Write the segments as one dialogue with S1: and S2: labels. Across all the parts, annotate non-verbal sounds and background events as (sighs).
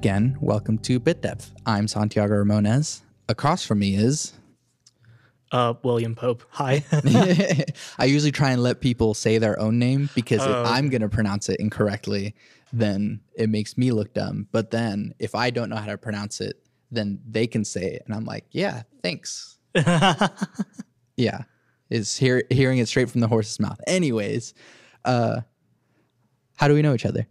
S1: Again, welcome to Bit Depth. I'm Santiago Ramones. Across from me is.
S2: Uh, William Pope. Hi. (laughs) (laughs)
S1: I usually try and let people say their own name because
S2: Oh.
S1: if I'm going to pronounce it incorrectly, then it makes me look dumb. But then if I don't know how to pronounce it, then they can say it. And I'm like, yeah, thanks. (laughs) yeah. Is hear, hearing it straight from the horse's mouth. Anyways, uh, how do we know each other?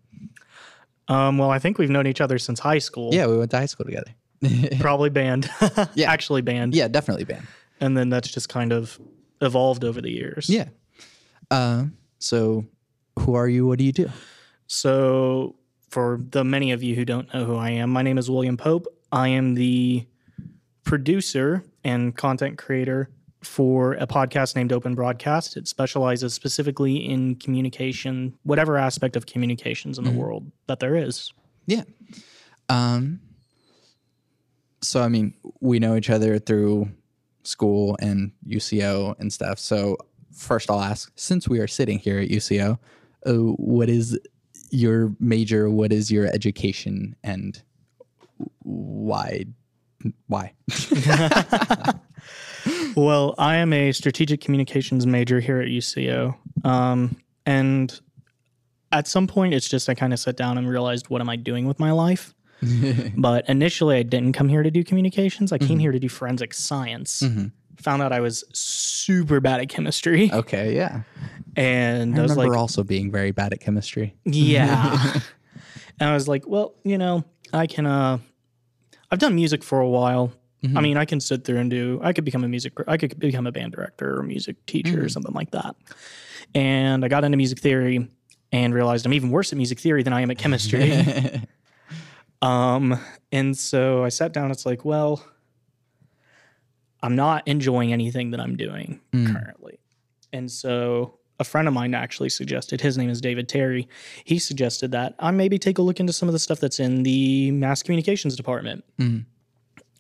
S2: Um, well, I think we've known each other since high school.
S1: Yeah, we went to high school together. (laughs)
S2: Probably band. (laughs)
S1: Yeah.
S2: Actually band.
S1: Yeah, definitely band.
S2: And then that's just kind of evolved over the years.
S1: Yeah. Uh, so, who are you? What do you do?
S2: So, for the many of you who don't know who I am, my name is William Pope. I am the producer and content creator for a podcast named Open Broadcast. It specializes specifically in communication, whatever aspect of communications in the world that there is.
S1: Yeah. Um. So I mean, we know each other through school and UCO and stuff. So first, I'll ask: since we are sitting here at UCO, uh, what is your major? What is your education, and why? Why? (laughs) (laughs) (laughs)
S2: Well, I am a strategic communications major here at UCO. Um, and at some point, it's just I kind of sat down and realized, what am I doing with my life? (laughs) but initially, I didn't come here to do communications. I came here to do forensic science. Found out I was super bad at chemistry.
S1: Okay. Yeah.
S2: And
S1: I
S2: I, was
S1: remember
S2: like,
S1: also being very bad at chemistry.
S2: yeah. (laughs) and I was like, well, you know, I can, uh, I've done music for a while. I mm-hmm. mean, I can sit there and do, I could become a music, I could become a band director or music teacher or mm-hmm. something like that. And I got into music theory and realized I'm even worse at music theory than I am at chemistry. (laughs) um, and so I sat down, it's like, well, I'm not enjoying anything that I'm doing mm. currently. And so a friend of mine actually suggested, his name is David Terry. He suggested that I maybe take a look into some of the stuff that's in the mass communications department. Mm.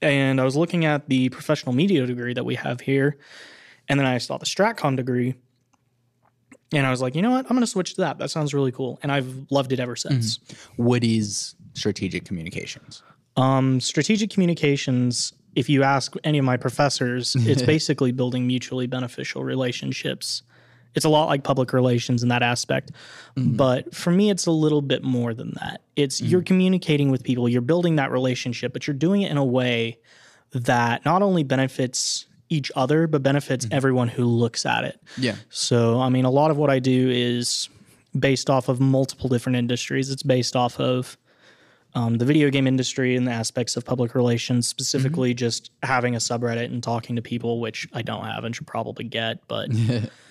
S2: And I was looking at the professional media degree that we have here. And then I saw the StratCom degree. And I was like, you know what? I'm going to switch to that. That sounds really cool. And I've loved it ever since.
S1: what is strategic communications?
S2: Um, strategic communications, if you ask any of my professors, it's (laughs) basically building mutually beneficial relationships. It's a lot like public relations in that aspect. Mm-hmm. But for me, it's a little bit more than that. It's you're mm-hmm. communicating with people, you're building that relationship, but you're doing it in a way that not only benefits each other, but benefits mm-hmm. everyone who looks at it.
S1: Yeah.
S2: So, I mean, a lot of what I do is based off of multiple different industries. It's based off of um, the video game industry and the aspects of public relations, specifically just having a subreddit and talking to people, which I don't have and should probably get. But (laughs)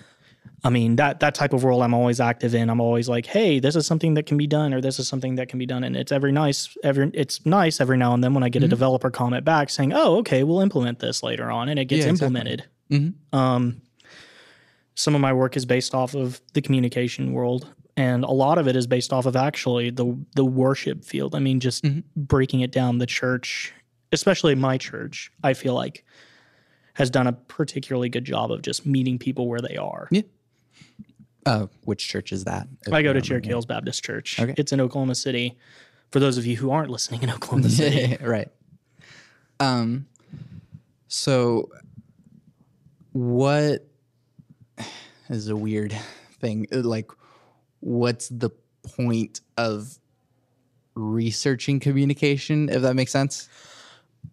S2: I mean, that that type of role I'm always active in. I'm always like, hey, this is something that can be done, or this is something that can be done, and it's every nice, every it's nice every now and then when I get a mm-hmm. developer comment back saying, oh, okay, we'll implement this later on, and it gets
S1: Yeah, exactly.
S2: implemented. Mm-hmm. Um, some of my work is based off of the communication world, and a lot of it is based off of actually the the worship field. I mean, just mm-hmm. breaking it down, the church, especially my church, I feel like has done a particularly good job of just meeting people where they are.
S1: Yeah. Uh, which church is that?
S2: I go to Cherokee Hills Baptist Church.
S1: Okay.
S2: It's in Oklahoma City. For those of you who aren't listening in Oklahoma (laughs) City,
S1: right. Um. So, what (sighs) is a weird (laughs) thing? Like, what's the point of researching communication? If that makes sense.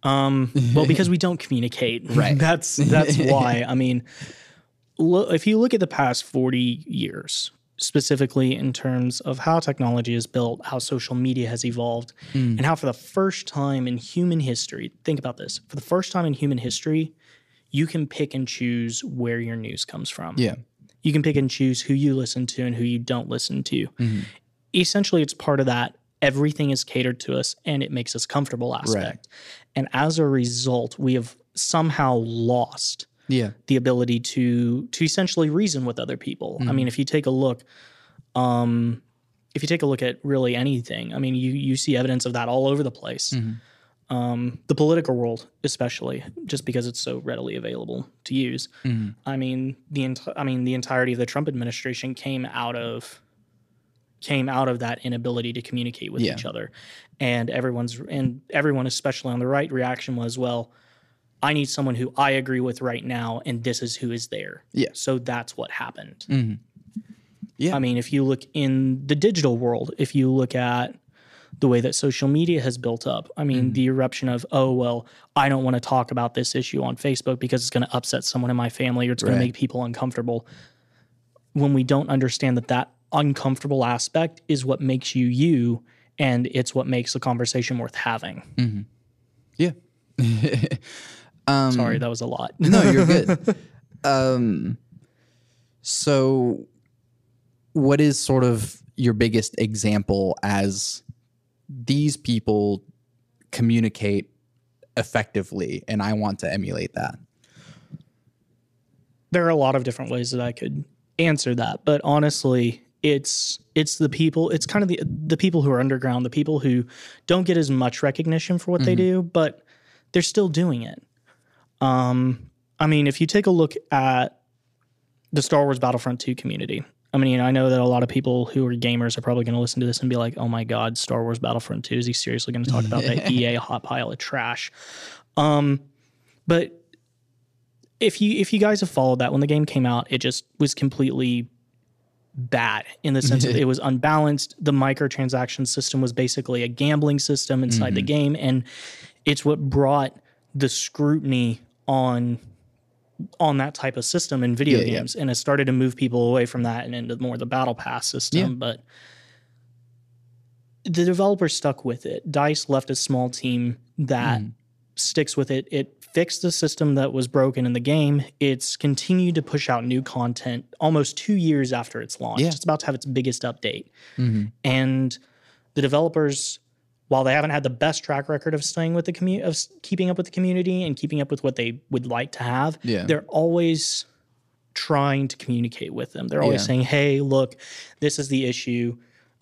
S2: Um, well, because we (laughs) don't communicate.
S1: Right.
S2: that's that's why. I mean, lo- if you look at the past forty years, specifically in terms of how technology is built, how social media has evolved, hmm. and how for the first time in human history, think about this: for the first time in human history, you can pick and choose where your news comes from.
S1: Yeah.
S2: You can pick and choose who you listen to and who you don't listen to. Mm-hmm. Essentially, it's part of that. Everything is catered to us and it makes us comfortable aspect. And as a result, we have somehow lost
S1: Yeah.
S2: the ability to to essentially reason with other people. I mean, if you take a look, um, if you take a look at really anything, I mean, you you see evidence of that all over the place. Um, the political world, especially, just because it's so readily available to use. I mean, the ent- I mean, the entirety of the Trump administration came out of came out of that inability to communicate with
S1: Yeah.
S2: each other. And everyone's and everyone, especially on the right, reaction was, well, I need someone who I agree with right now, and this is who is there.
S1: Yeah.
S2: So that's what happened.
S1: Yeah.
S2: I mean, if you look in the digital world, if you look at the way that social media has built up, I mean,
S1: Mm-hmm.
S2: the eruption of, oh, well, I don't want to talk about this issue on Facebook because it's going to upset someone in my family or it's going to make people uncomfortable. When we don't understand that that uncomfortable aspect is what makes you you and it's what makes the conversation worth having.
S1: yeah. (laughs)
S2: Sorry, that was a lot.
S1: No, you're good. (laughs) um, so, what is sort of your biggest example as these people communicate effectively, and I want to emulate that?
S2: there are a lot of different ways that I could answer that, but honestly, it's it's the people. It's kind of the the people who are underground, the people who don't get as much recognition for what they do, but they're still doing it. Um, I mean, if you take a look at the Star Wars Battlefront 2 community, I mean, I know that a lot of people who are gamers are probably going to listen to this and be like, "Oh my God, Star Wars Battlefront 2! Is he seriously going to talk about that (laughs) EA hot pile of trash?" Um, but if you if you guys have followed that when the game came out, it just was completely bad in the sense that (laughs) it was unbalanced. The microtransaction system was basically a gambling system inside the game, and it's what brought the scrutiny on on that type of system in video
S1: Yeah, yeah.
S2: games, and it started to move people away from that and into more the battle pass system.
S1: Yeah.
S2: But the developers stuck with it. Dice left a small team that
S1: Mm.
S2: sticks with it. It fixed the system that was broken in the game. It's continued to push out new content almost two years after its launch.
S1: Yeah.
S2: It's about to have its biggest update.
S1: Mm-hmm.
S2: And the developers, while they haven't had the best track record of staying with the community, of keeping up with the community and keeping up with what they would like to have,
S1: Yeah.
S2: they're always trying to communicate with them. They're always
S1: Yeah.
S2: saying, "Hey, look, this is the issue.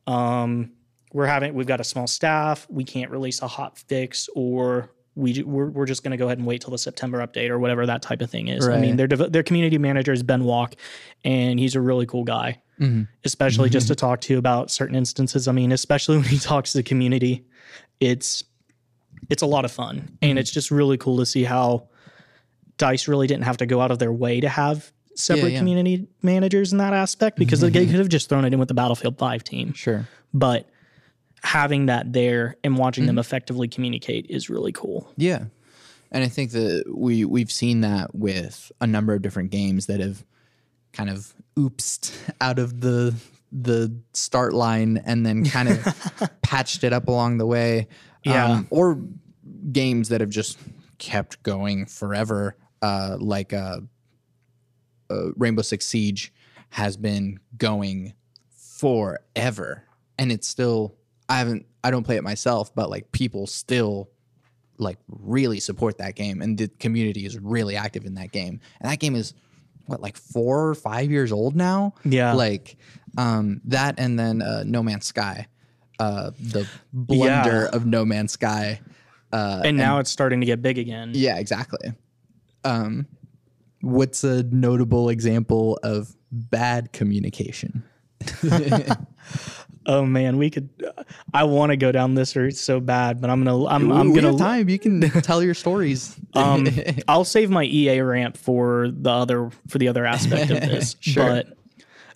S2: Um, we're having we've got a small staff. We can't release a hot fix, or we we're, we're just going to go ahead and wait till the September update or whatever that type of thing is. I mean, their their community manager is Ben Walk, and he's a really cool guy,
S1: Mm-hmm.
S2: especially just to talk to you about certain instances. I mean, especially (laughs) when he talks to the community, it's it's a lot of fun,
S1: Mm-hmm.
S2: and it's just really cool to see how Dice really didn't have to go out of their way to have separate
S1: Yeah, yeah.
S2: community managers in that aspect because they could have just thrown it in with the Battlefield 5 team.
S1: Sure.
S2: But having that there and watching
S1: Mm-hmm.
S2: them effectively communicate is really cool.
S1: Yeah. And I think that we we've seen that with a number of different games that have kind of oopsed out of the the start line and then kind of (laughs) patched it up along the way. Um,
S2: Yeah.
S1: or games that have just kept going forever, uh, like uh, uh, Rainbow Six Siege has been going forever, and it's still. I haven't. I don't play it myself, but like people still like really support that game and the community is really active in that game and that game is what like four or five years old now
S2: Yeah.
S1: like um that and then uh no man's sky uh the blunder
S2: Yeah.
S1: of no man's sky uh
S2: and now it's starting to get big again.
S1: yeah exactly um what's a notable example of bad communication (laughs) (laughs)
S2: Oh man, we could. I want to go down this route so bad, but I'm gonna. I'm, I'm
S1: we
S2: gonna.
S1: have time you can (laughs) tell your stories
S2: Um, (laughs) I'll save my EA rant for the other for the other aspect of this. (laughs)
S1: Sure.
S2: But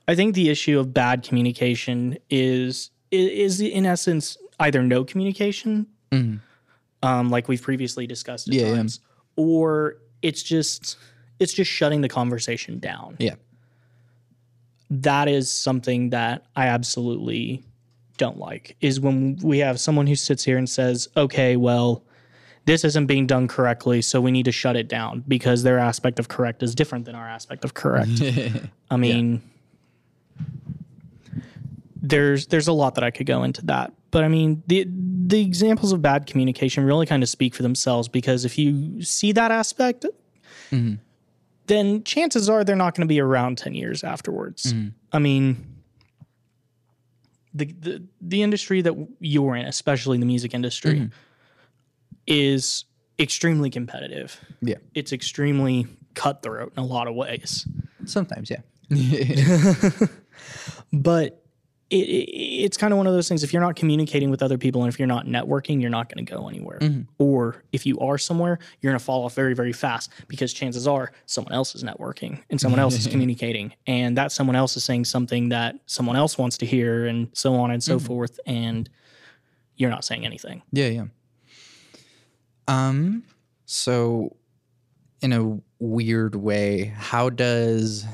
S2: I think the issue of bad communication is is in essence either no communication, um, like we've previously discussed at.
S1: Yeah, yeah.
S2: or it's just it's just shutting the conversation down.
S1: yeah
S2: That is something that I absolutely don't like. Is when we have someone who sits here and says, "Okay, well." this isn't being done correctly, so we need to shut it down because their aspect of correct is different than our aspect of correct. (laughs) I mean, there's there's a lot that I could go into that, but I mean the the examples of bad communication really kind of speak for themselves because if you see that aspect, mm-hmm. Then chances are they're not going to be around ten years afterwards. Mm-hmm. I mean. The, the the industry that you're in, especially the music industry, mm-hmm. is extremely competitive.
S1: yeah
S2: It's extremely cutthroat in a lot of ways.
S1: sometimes yeah (laughs)
S2: But it, it, it's kind of one of those things. If you're not communicating with other people and if you're not networking, you're not going to go anywhere. Or if you are somewhere, you're going to fall off very, very fast because chances are someone else is networking and someone else is (laughs) communicating. And that someone else is saying something that someone else wants to hear and so on and so forth. And you're not saying anything.
S1: Yeah, yeah. Um, so in a weird way, how does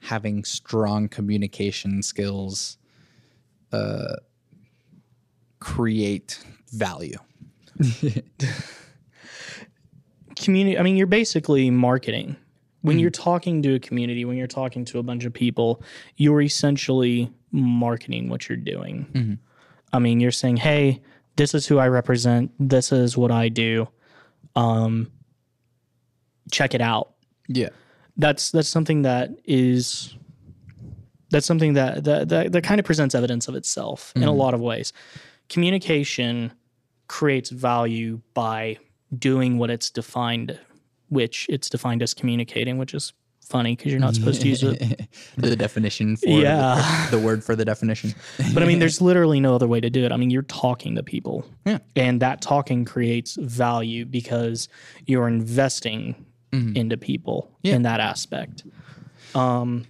S1: having strong communication skills uh create value? (laughs)
S2: community i mean you're basically marketing. When you're talking to a community when you're talking to a bunch of people you're essentially marketing what you're doing. I mean you're saying hey this is who i represent. This is what i do. Um check it out.
S1: Yeah.
S2: that's that's something that is that's something that that that, that kind of presents evidence of itself in a lot of ways. Communication creates value by doing what it's defined, which it's defined as communicating, which is funny because you're not supposed to use it. (laughs)
S1: the definition for
S2: Yeah.
S1: the, (laughs) the word for the definition.
S2: But I mean, there's literally no other way to do it. I mean, you're talking to people,
S1: Yeah.
S2: and that talking creates value because you're investing into people
S1: Yeah.
S2: in that aspect. Um,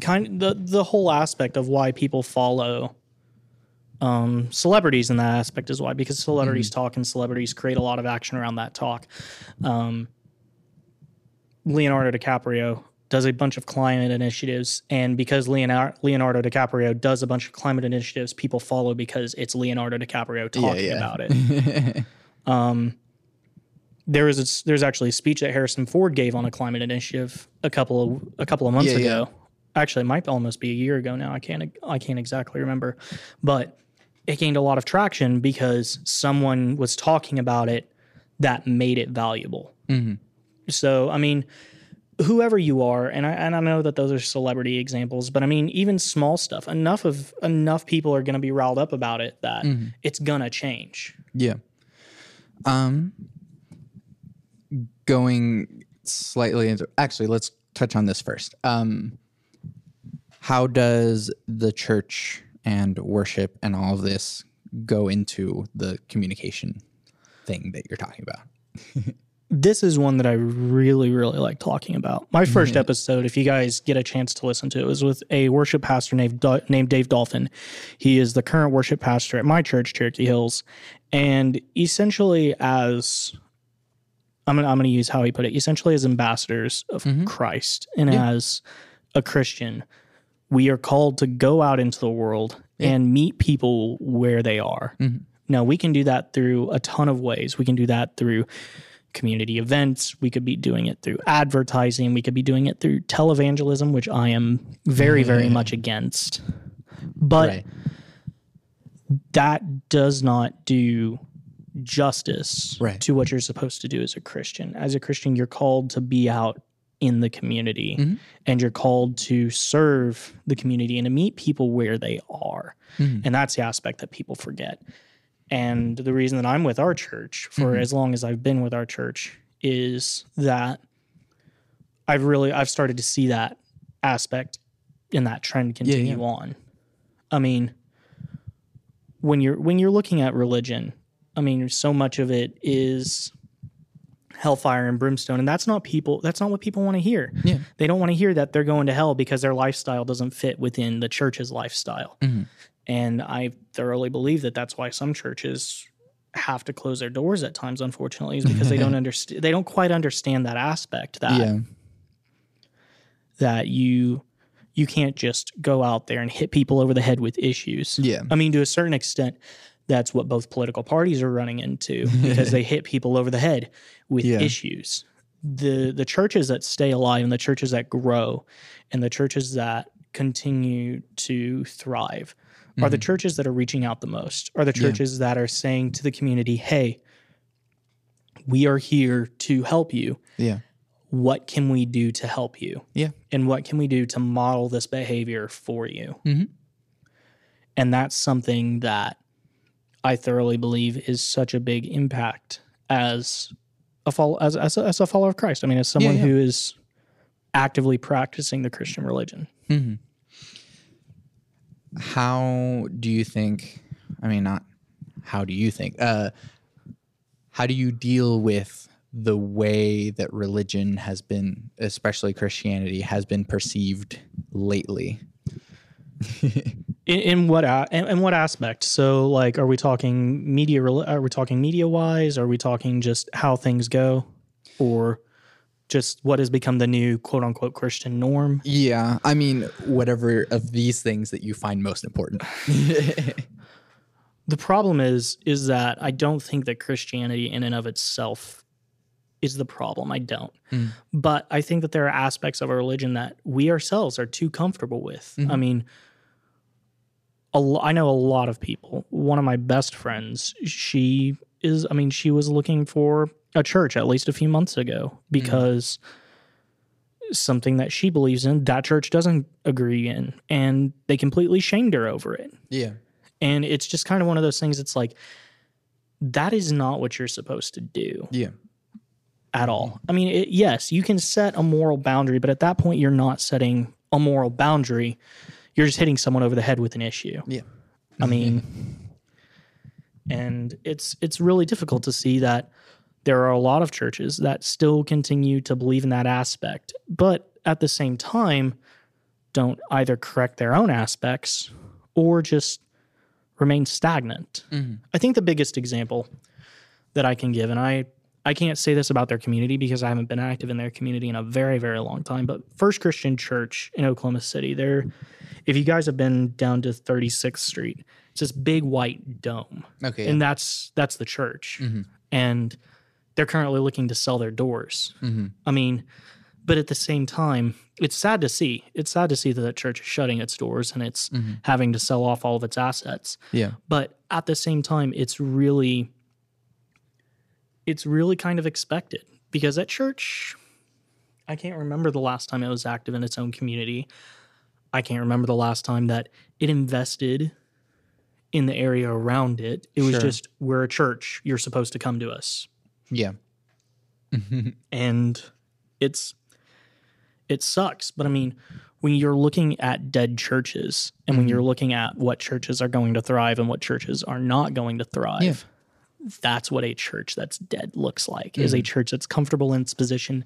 S2: kind the the whole aspect of why people follow um, celebrities in that aspect is why because celebrities talk and celebrities create a lot of action around that talk. Um, Leonardo DiCaprio does a bunch of climate initiatives, and because Leonardo, Leonardo DiCaprio does a bunch of climate initiatives, people follow because it's Leonardo DiCaprio talking
S1: yeah.
S2: about it. (laughs) um, there was a, there's actually a speech that Harrison Ford gave on a climate initiative a couple of a couple of months
S1: Yeah, yeah.
S2: ago. Actually, it might almost be a year ago now. I can't I can't exactly remember, but it gained a lot of traction because someone was talking about it that made it valuable. So, I mean, whoever you are, and I and I know that those are celebrity examples, but I mean, even small stuff. Enough of enough people are going to be riled up about it that it's gonna change.
S1: Yeah. Um going slightly into actually let's touch on this first. Um how does the church and worship and all of this go into the communication thing that you're talking about? (laughs)
S2: This is one that I really, really like talking about. My mm-hmm. 1st episode, if you guys get a chance to listen to it, was with a worship pastor named Do- named Dave Dolphin. He is the current worship pastor at my church, Cherokee Hills, and essentially as I'm gonna, I'm going to use how he put it. Essentially, as ambassadors of mm-hmm. Christ and as a Christian, we are called to go out into the world and meet people where they are. Mm-hmm. Now, we can do that through a ton of ways. We can do that through community events. We could be doing it through advertising. We could be doing it through televangelism, which I am very, (laughs) very much against. But
S1: Right.
S2: that does not do justice
S1: Right.
S2: to what you're supposed to do as a Christian. As a Christian, you're called to be out in the community mm-hmm. and you're called to serve the community and to meet people where they are. Mm-hmm. And that's the aspect that people forget. And the reason that I'm with our church for mm-hmm. as long as I've been with our church is that I've really I've started to see that aspect and that trend continue
S1: yeah.
S2: on. I mean, when you're when you're looking at religion, I mean, so much of it is hellfire and brimstone, and that's not people. That's not what people want to hear.
S1: Yeah.
S2: They don't want to hear that they're going to hell because their lifestyle doesn't fit within the church's lifestyle. Mm-hmm. And I thoroughly believe that that's why some churches have to close their doors at times. Unfortunately, is because they don't (laughs) understand. They don't quite understand that aspect. That
S1: Yeah.
S2: that you you can't just go out there and hit people over the head with issues.
S1: Yeah.
S2: I mean, to a certain extent, that's what both political parties are running into (laughs) because they hit people over the head with
S1: Yeah.
S2: issues. The the churches that stay alive and the churches that grow and the churches that continue to thrive are the churches that are reaching out the most, are the churches that are saying to the community, hey, we are here to help you.
S1: Yeah.
S2: What can we do to help you?
S1: Yeah.
S2: and what can we do to model this behavior for you
S1: Mhm.
S2: and that's something that i thoroughly believe is such a big impact as a follow as, as, a, as a follower of christ i mean as someone
S1: yeah.
S2: who is actively practicing the christian religion
S1: how do you think? I mean, not how do you think? Uh, how do you deal with the way that religion has been, especially Christianity, has been perceived lately? (laughs)
S2: In, in what a, in, in what aspect? So, like, are we talking media? Are we talking media wise? Are we talking just how things go, or just what has become the new quote unquote Christian norm?
S1: Yeah, I mean, whatever of these things that you find most important. (laughs)
S2: The problem is is that I don't think that Christianity in and of itself is the problem. I don't. Mm. But I think that there are aspects of our religion that we ourselves are too comfortable with. Mm-hmm. I mean, a I know a lot of people. One of my best friends, she is I mean, she was looking for a church at least a few months ago mm. because something that she believes in that church doesn't agree in and they completely shamed her over it.
S1: yeah.
S2: And it's just kind of one of those things. It's like, that is not what you're supposed to do
S1: Yeah.
S2: at all. I mean, it, yes, you can set a moral boundary, but at that point, you're not setting a moral boundary. You're just hitting someone over the head with an issue.
S1: Yeah.
S2: I mean, mm-hmm. and it's it's really difficult to see that there are a lot of churches that still continue to believe in that aspect, but at the same time, don't either correct their own aspects or just remain stagnant. Mm-hmm. I think the biggest example that I can give, and I I can't say this about their community because I haven't been active in their community in a very very long time, but First Christian Church in Oklahoma City, they're if you guys have been down to 36th Street, it's this big white dome.
S1: Okay.
S2: and that's that's the church. Mm-hmm. And they're currently looking to sell their doors. Mm-hmm. I mean but at the same time it's sad to see it's sad to see that that church is shutting its doors and it's mm-hmm. having to sell off all of its assets.
S1: Yeah.
S2: but at the same time it's really it's really kind of expected. Because at church i can't remember the last time it was active in its own community. I can't remember the last time that it invested in the area around it. It was
S1: Sure.
S2: just we're a church. You're supposed to come to us.
S1: Yeah. (laughs)
S2: and it's it sucks. But i mean when you're looking at dead churches and when mm-hmm. you're looking at what churches are going to thrive and what churches are not going to thrive that's what a church that's dead looks like is a mm. church that's comfortable in its position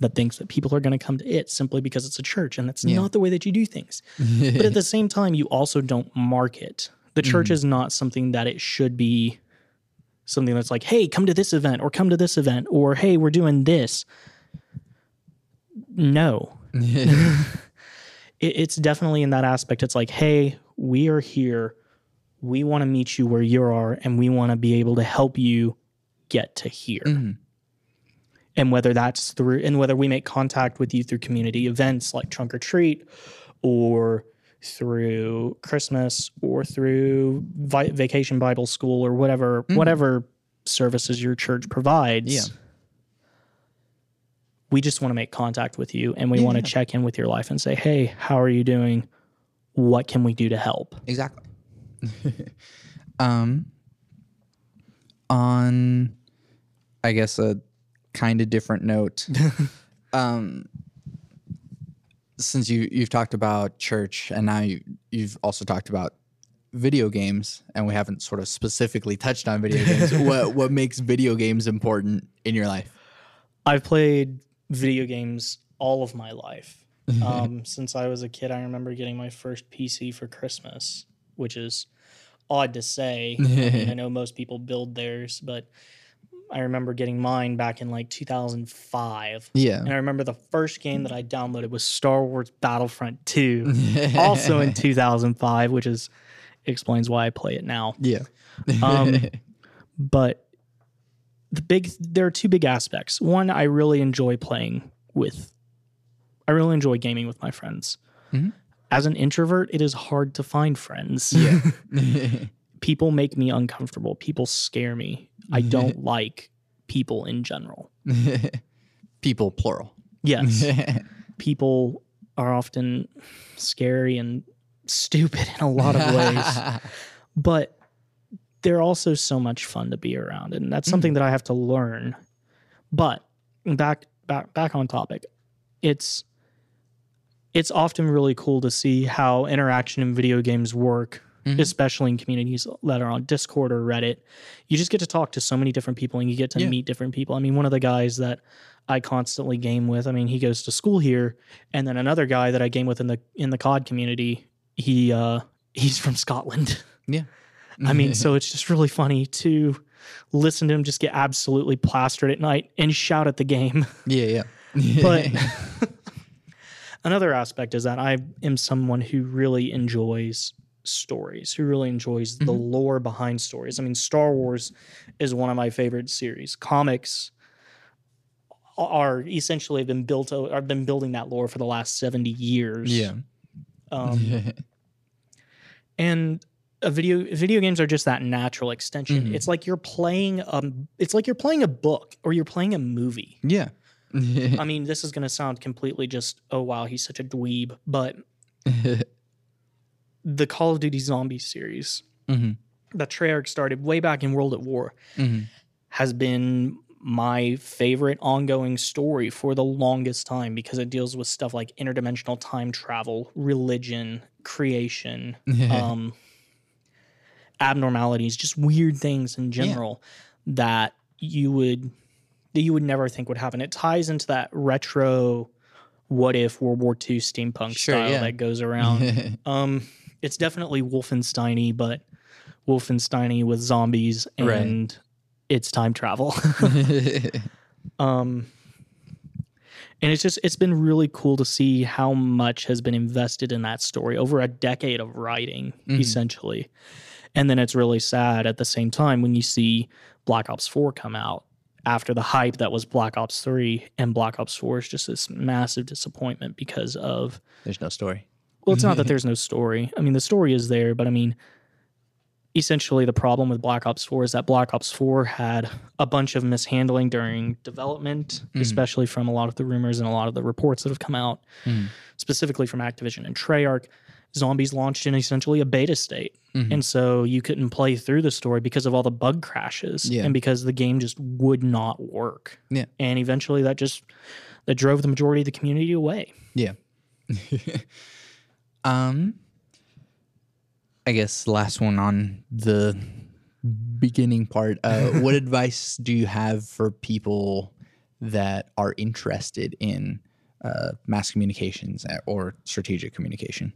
S2: that thinks that people are going to come to it simply because it's a church and that's not the way that you do things (laughs) but at the same time you also don't market the church mm. is not something that it should be something that's like, hey, come to this event or come to this event or hey, we're doing this. No. (laughs) (laughs) it, it's definitely in that aspect. It's like, hey, we are here. We want to meet you where you are and we want to be able to help you get to here. Mm-hmm. And whether that's through, and whether we make contact with you through community events like Trunk or Treat or through Christmas or through vi- Vacation Bible School or whatever mm-hmm. whatever services your church provides.
S1: Yeah.
S2: We just want to make contact with you and we want to check in with your life and say, "Hey, how are you doing? What can we do to help?"
S1: Exactly. (laughs) um, on, I guess a kind of different note. (laughs) um, since you you've talked about church and now you you've also talked about video games and we haven't sort of specifically touched on video games. (laughs) what what makes video games important in your life?
S2: I've played video games all of my life. Um, since I was a kid, I remember getting my first PC for Christmas, which is odd to say. (laughs) I, mean, I know most people build theirs, but I remember getting mine back in like 2005.
S1: Yeah.
S2: And I remember the first game that I downloaded was Star Wars Battlefront 2, (laughs) also in 2005, which is explains why I play it now.
S1: Yeah.
S2: Um, (laughs) but the big there are two big aspects. One, I really enjoy playing with. I really enjoy gaming with my friends.
S1: Mhm.
S2: As an introvert, it is hard to find friends.
S1: Yeah. (laughs)
S2: people make me uncomfortable. People scare me. I (laughs) don't like people in general. (laughs)
S1: People plural.
S2: Yes, people are often scary and stupid in a lot of ways. but they're also so much fun to be around and that's something mm. that i have to learn but back back back on topic it's it's often really cool to see how interaction in video games work,
S1: Mm-hmm.
S2: especially in communities that are on Discord or Reddit. You just get to talk to so many different people and you get to
S1: Yeah.
S2: meet different people. I mean, one of the guys that I constantly game with, I mean, he goes to school here, and then another guy that I game with in the in the COD community, he uh (laughs) he's from Scotland.
S1: Yeah.
S2: I mean, so (laughs) it's just really funny to listen to him just get absolutely plastered at night and shout at the game.
S1: yeah, yeah.
S2: But (laughs) another aspect is that I am someone who really enjoys stories, who really enjoys the lore behind stories. I mean, Star Wars is one of my favorite series. Comics are essentially been built I've been building that lore for the last 70 years.
S1: yeah.
S2: Um, (laughs) and a video video games are just that natural extension.
S1: Mhm.
S2: It's like you're playing um it's like you're playing a book or you're playing a movie.
S1: yeah. (laughs)
S2: I mean, this is going to sound completely just oh wow, he's such a dweeb, but (laughs) the Call of Duty Zombie series
S1: hmm
S2: that Treyarch started way back in World at War
S1: hmm
S2: has been my favorite ongoing story for the longest time because it deals with stuff like interdimensional time travel, religion, creation, (laughs) um, abnormalities, just weird things in general that you would that you would never think would happen. It ties into that retro what if World War II steampunk
S1: Sure,
S2: style
S1: yeah.
S2: that goes (laughs) around. um, it's definitely Wolfensteiny, but Wolfensteiny with zombies
S1: Right.
S2: and it's time travel. (laughs) um, and it's just it's been really cool to see how much has been invested in that story over a decade of writing,
S1: Mhm.
S2: essentially. And then it's really sad at the same time when you see Black Ops 4 come out after the hype that was Black Ops 3 and Black Ops 4 is just this massive disappointment because of
S1: There's no story.
S2: well, it's not that (laughs) there's no story. I mean, the story is there, but I mean, essentially, the problem with Black Ops 4 is that Black Ops 4 had a bunch of mishandling during development,
S1: Mhm.
S2: especially from a lot of the rumors and a lot of the reports that have come out,
S1: Mhm.
S2: specifically from Activision and Treyarch. Zombies launched in essentially a beta state.
S1: Mhm.
S2: And so you couldn't play through the story because of all the bug crashes
S1: Yeah.
S2: and because the game just would not work.
S1: Yeah.
S2: And eventually that just that drove the majority of the community away.
S1: Yeah. (laughs) um, I guess last one on the beginning part. Uh, (laughs) what advice do you have for people that are interested in uh, mass communications or strategic communication?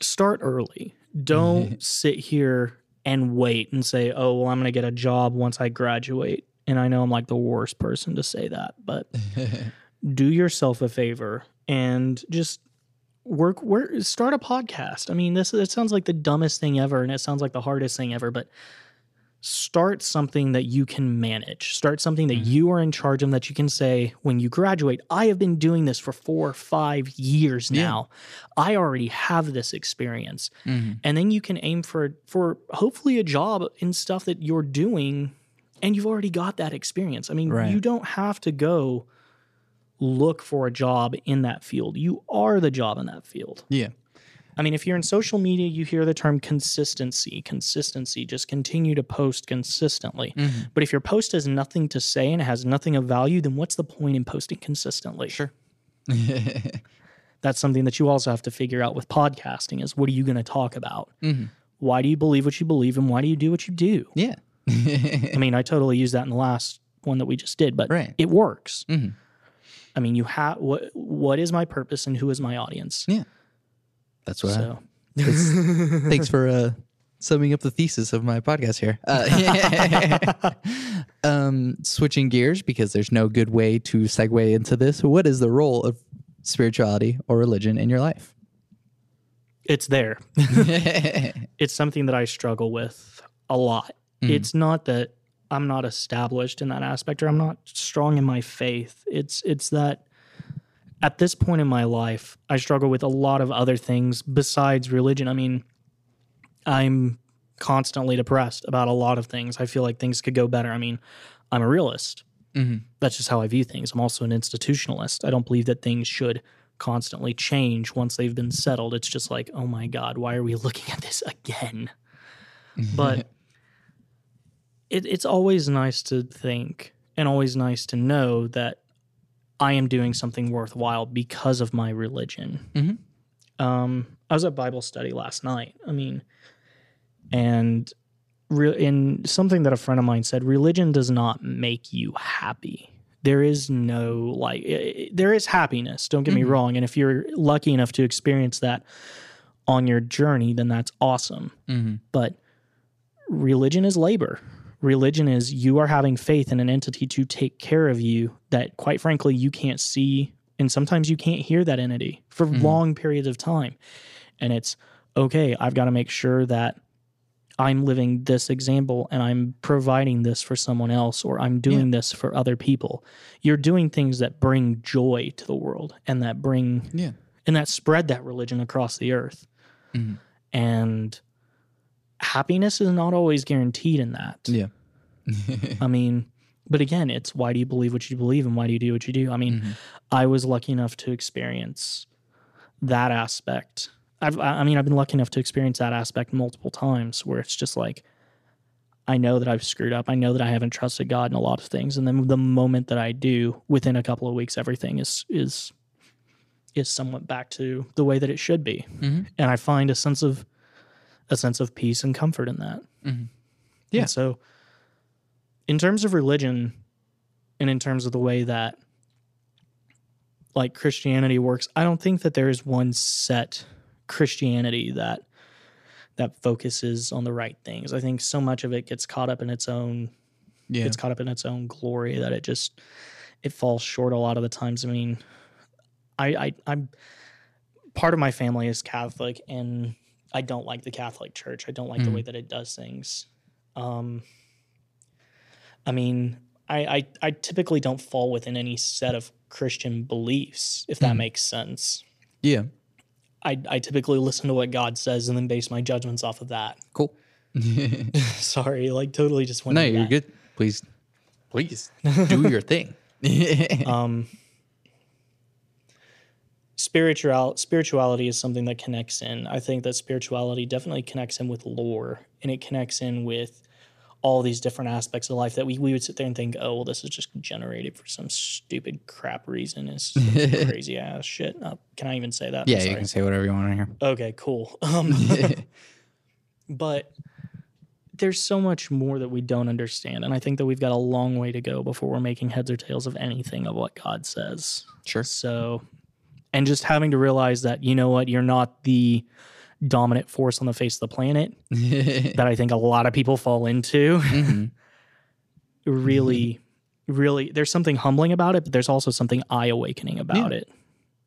S2: Start early. Don't (laughs) sit here and wait and say, "Oh, well, I'm going to get a job once I graduate." And I know I'm like the worst person to say that, but (laughs) do yourself a favor and just work work start a podcast. I mean, this it sounds like the dumbest thing ever and it sounds like the hardest thing ever, but start something that you can manage. Start something that you are in charge of that you can say when you graduate, I have been doing this for 4 or 5 years
S1: Yeah.
S2: now. I already have this experience.
S1: Mhm.
S2: And then you can aim for for hopefully a job in stuff that you're doing and you've already got that experience. I mean,
S1: Right.
S2: you don't have to go look for a job in that field. You are the job in that field.
S1: Yeah.
S2: I mean, if you're in social media, you hear the term consistency. Consistency, just continue to post consistently.
S1: Mhm.
S2: But if your post has nothing to say and has nothing of value, then what's the point in posting consistently?
S1: Sure. (laughs)
S2: That's something that you also have to figure out with podcasting is what are you going to talk about?
S1: Mhm.
S2: Why do you believe what you believe and why do you do what you do?
S1: Yeah. (laughs)
S2: I mean, I totally used that in the last one that we just did, but
S1: Right.
S2: it works.
S1: Mhm.
S2: I mean, you have what what is my purpose and who is my audience?
S1: Yeah. That's what I,
S2: So (laughs)
S1: Thanks for uh, summing up the thesis of my podcast here. Uh, (laughs) um, switching gears because there's no good way to segue into this. What is the role of spirituality or religion in your life?
S2: it's there. (laughs) it's something that I struggle with a lot.
S1: Mhm.
S2: It's not that I'm not established in that aspect or I'm not strong in my faith. It's it's that at this point in my life, I struggle with a lot of other things besides religion. I mean, I'm constantly depressed about a lot of things. I feel like things could go better. I mean, I'm a realist.
S1: Mhm.
S2: That's just how I view things. I'm also an institutionalist. I don't believe that things should constantly change once they've been settled. It's just like, oh my God, why are we (laughs) looking at this again? But (laughs) it, it's always nice to think and always nice to know that I am doing something worthwhile because of my religion.
S1: Mhm.
S2: Um, I was at Bible study last night. I mean, and re- in something that a friend of mine said, religion does not make you happy. There is no like, i- i- there is happiness. Don't get me
S1: Mhm.
S2: wrong. And if you're lucky enough to experience that on your journey, then that's awesome.
S1: Mm-hmm.
S2: But religion is labor. Religion is you are having faith in an entity to take care of you that, quite frankly, you can't see. And sometimes you can't hear that entity for
S1: Mhm.
S2: long periods of time. And it's okay, I've got to make sure that I'm living this example and I'm providing this for someone else or I'm doing this for other people. You're doing things that bring joy to the world and that bring
S1: Yeah.
S2: and that spread that religion across the earth.
S1: Mhm.
S2: And happiness is not always guaranteed in that.
S1: Yeah.
S2: I mean, but again, it's why do you believe what you believe and why do you do what you do? I mean,
S1: Mhm.
S2: I was lucky enough to experience that aspect. I've, I I mean, I've been lucky enough to experience that aspect multiple times where it's just like, I know that I've screwed up. I know that I haven't trusted God in a lot of things, and then the moment that I do, within a couple of weeks, everything is is is somewhat back to the way that it should be,
S1: Mhm.
S2: and I find a sense of a sense of peace and comfort in that.
S1: Mhm. Yeah.
S2: And so, in terms of religion, and in terms of the way that like Christianity works, I don't think that there is one set Christianity that that focuses on the right things. I think so much of it gets caught up in its own
S1: Yeah.
S2: gets caught up in its own glory that it just it falls short a lot of the times. I mean, I, I I'm part of my family is Catholic and I don't like the Catholic Church. I don't like the
S1: Mhm.
S2: way that it does things. Um I mean, I, I I typically don't fall within any set of Christian beliefs, if that
S1: Mhm.
S2: makes sense.
S1: yeah.
S2: I, I typically listen to what God says and then base my judgments off of that.
S1: Cool. (laughs) (laughs)
S2: Sorry, like totally just went. into
S1: you're
S2: that.
S1: good. Please, please (laughs) do your thing.
S2: um spiritual spirituality is something that connects in. I think that spirituality definitely connects in with lore and it connects in with all these different aspects of life that we, we would sit there and think oh well this is just generated for some stupid crap reason. It's (laughs) crazy ass shit. Uh, can i even say that?
S1: Yeah, you can say whatever you want to hear.
S2: okay cool. (laughs) Um (laughs) but there's so much more that we don't understand and i think that we've got a long way to go before we're making heads or tails of anything of what god says.
S1: Sure.
S2: so and just having to realize that you know what you're not the dominant force on the face of the planet (laughs) that i think a lot of people fall into
S1: Mhm. (laughs)
S2: really really there's something humbling about it but there's also something eye awakening about it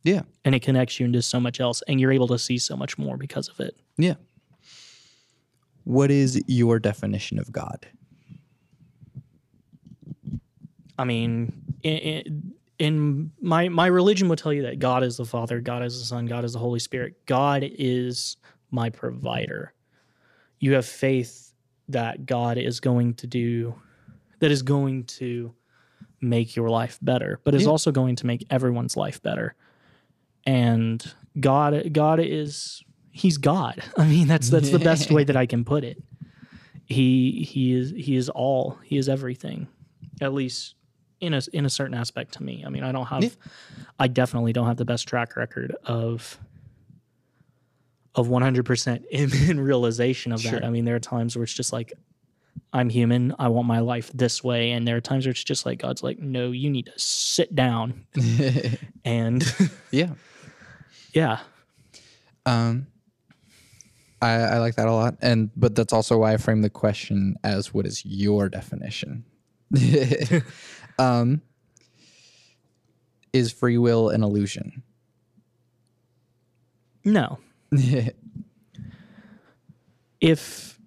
S1: Yeah.
S2: and it connects you into so much else and you're able to see so much more because of it
S1: Yeah. What is your definition of God?
S2: I mean, in, in, in my my religion would tell you that God is the Father, God is the Son, God is the Holy Spirit. God is my provider. You have faith that God is going to do that is going to make your life better, but is
S1: Yeah.
S2: also going to make everyone's life better. And God God is he's God. (laughs) I mean, that's that's the best way that I can put it. He he is he is all. He is everything. At least in a in a certain aspect to me. I mean, I don't have
S1: Yeah.
S2: I definitely don't have the best track record of of 100% in, (laughs) in realization of that.
S1: Sure.
S2: I mean, there are times where it's just like I'm human. I want my life this way, and there are times where it's just like God's like, no, you need to sit down (laughs) and (laughs)
S1: yeah.
S2: yeah,
S1: Um, I, I like that a lot, and but that's also why I frame the question as "What is your definition?" Um, is free will an illusion?
S2: no. (laughs) If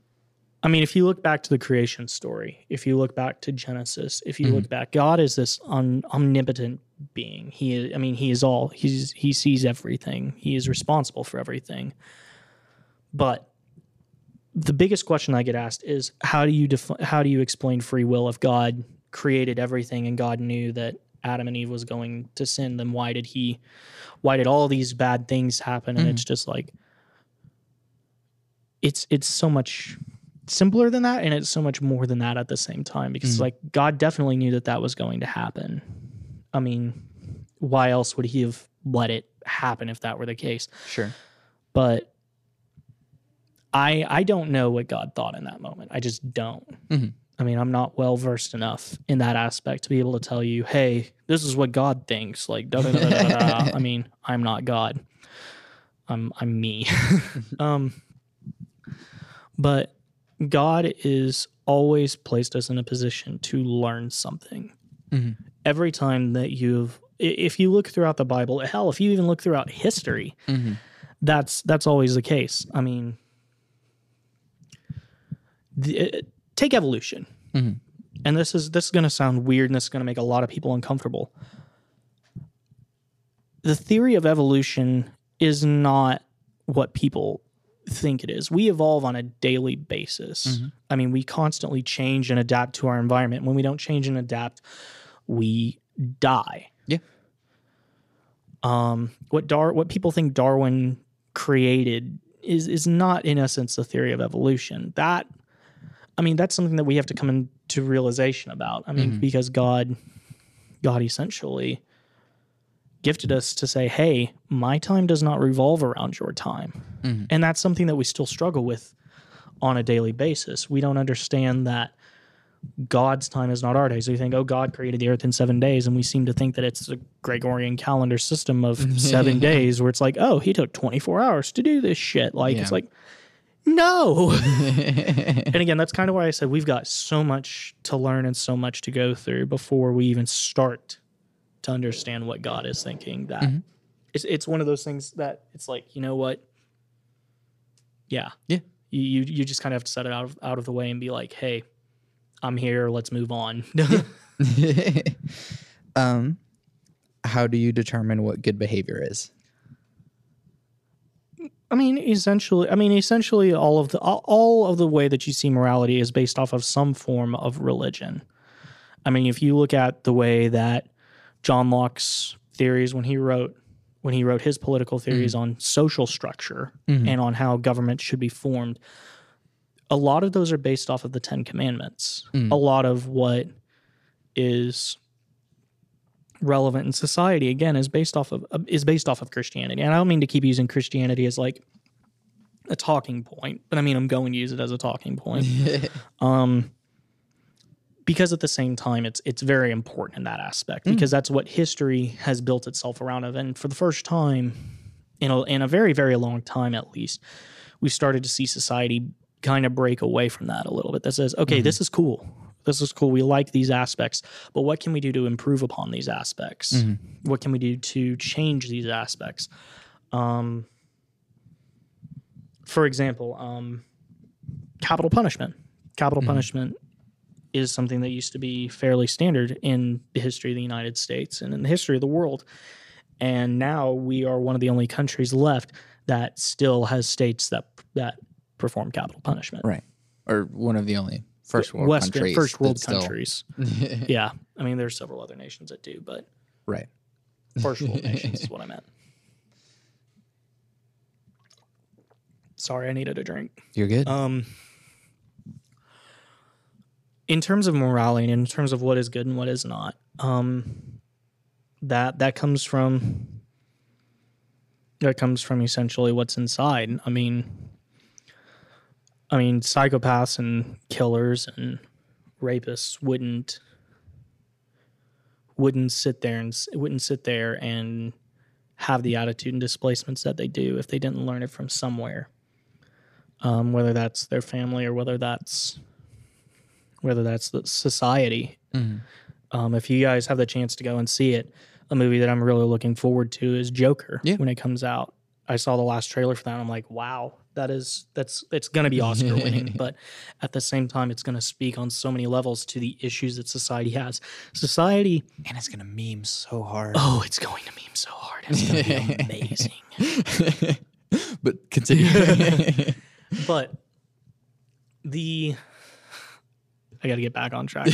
S2: I mean, if you look back to the creation story, if you look back to Genesis, if you look back, God is this un, omnipotent being. He is, I mean, he is all. He's he sees everything. He is responsible for everything. But the biggest question I get asked is how do you defi- how do you explain free will if God created everything and God knew that Adam and Eve was going to sin? Then why did he? Why did all these bad things happen? And it's just like it's it's so much simpler than that and it's so much more than that at the same time because
S1: Mhm.
S2: like god definitely knew that that was going to happen i mean why else would he have let it happen if that were the case?
S1: Sure.
S2: But I I don't know what God thought in that moment. I just don't.
S1: Mhm.
S2: I mean, I'm not well versed enough in that aspect to be able to tell you, hey, this is what God thinks. Like, da da da. I mean, (laughs) I'm not God. I'm I'm me. (laughs) um, but God is always placed us in a position to learn something.
S1: Mhm.
S2: Every time that you've, if you look throughout the Bible, hell, if you even look throughout history,
S1: Mhm.
S2: that's that's always the case. I mean, the, take evolution,
S1: Mhm.
S2: and this is this is going to sound weird, and this is going to make a lot of people uncomfortable. The theory of evolution is not what people think it is. We evolve on a daily basis. I mean, we constantly change and adapt to our environment. When we don't change and adapt, we die.
S1: Yeah.
S2: Um, what Dar what people think Darwin created is is not in essence the theory of evolution. That I mean, that's something that we have to come into realization about. I mean, mm-hmm. because God God essentially gifted us to say, "Hey, my time does not revolve around your time." Mm-hmm. And that's something that we still struggle with on a daily basis. We don't understand that God's time is not our days. We think, oh, God created the earth in seven days, and we seem to think that it's a Gregorian calendar system of (laughs) seven days where it's like, oh, he took 24 hours to do this shit. Like, it's like, no. (laughs) and again, that's kind of why I said we've got so much to learn and so much to go through before we even start to understand what God is thinking. That it's, it's one of those things that it's like, you know what? Yeah.
S1: Yeah.
S2: You, you, you just kind of have to set it out of, out of the way and be like, hey, I'm here. Let's move on. (laughs) (laughs)
S1: um, how do you determine what good behavior is?
S2: I mean, essentially, I mean, essentially, all of the all- all of the way that you see morality is based off of some form of religion. I mean, if you look at the way that John Locke's theories when he wrote when he wrote his political theories mm-hmm. on social structure mm-hmm. and on how government should be formed, a lot of those are based off of the Ten Commandments. Mm. A lot of what is relevant in society again is based off of uh, is based off of Christianity. And I don't mean to keep using Christianity as like a talking point, but I mean I'm going to use it as a talking point. (laughs) um because at the same time it's it's very important in that aspect hmm. because that's what history has built itself around of. And for the first time in a, in a very very long time at least we started to see society kind of break away from that a little bit. That says okay mm-hmm. this is cool this is cool. We like these aspects but what can we do to improve upon these aspects? What can we do to change these aspects? Um, for example um, capital punishment. Capital punishment is something that used to be fairly standard in the history of the United States and in the history of the world. And now we are one of the only countries left that still has states that that perform capital punishment.
S1: Right. Or one of the only first world countries.
S2: first world countries. (laughs) yeah. I mean there's several other nations that do, but
S1: Right.
S2: first world (laughs) nations is what I meant. Sorry, I needed a drink.
S1: You're good.
S2: Um, in terms of morality, and in terms of what is good and what is not, um, that that comes from that comes from essentially what's inside. I mean, I mean, psychopaths and killers and rapists wouldn't wouldn't sit there and wouldn't sit there and have the attitude and displacements that they do if they didn't learn it from somewhere um, whether that's their family or whether that's whether that's the society. Um, if you guys have the chance to go and see it, a movie that I'm really looking forward to is Joker
S1: Yeah.
S2: when it comes out. I saw the last trailer for that. And I'm like, wow, that is that's it's going to be Oscar winning, (laughs) but at the same time, it's going to speak on so many levels to the issues that society has. Society,
S1: and it's gonna meme so hard.
S2: oh, it's going to meme so hard. It's going to be amazing. (laughs)
S1: but continue. (laughs)
S2: but the I got to get back on track.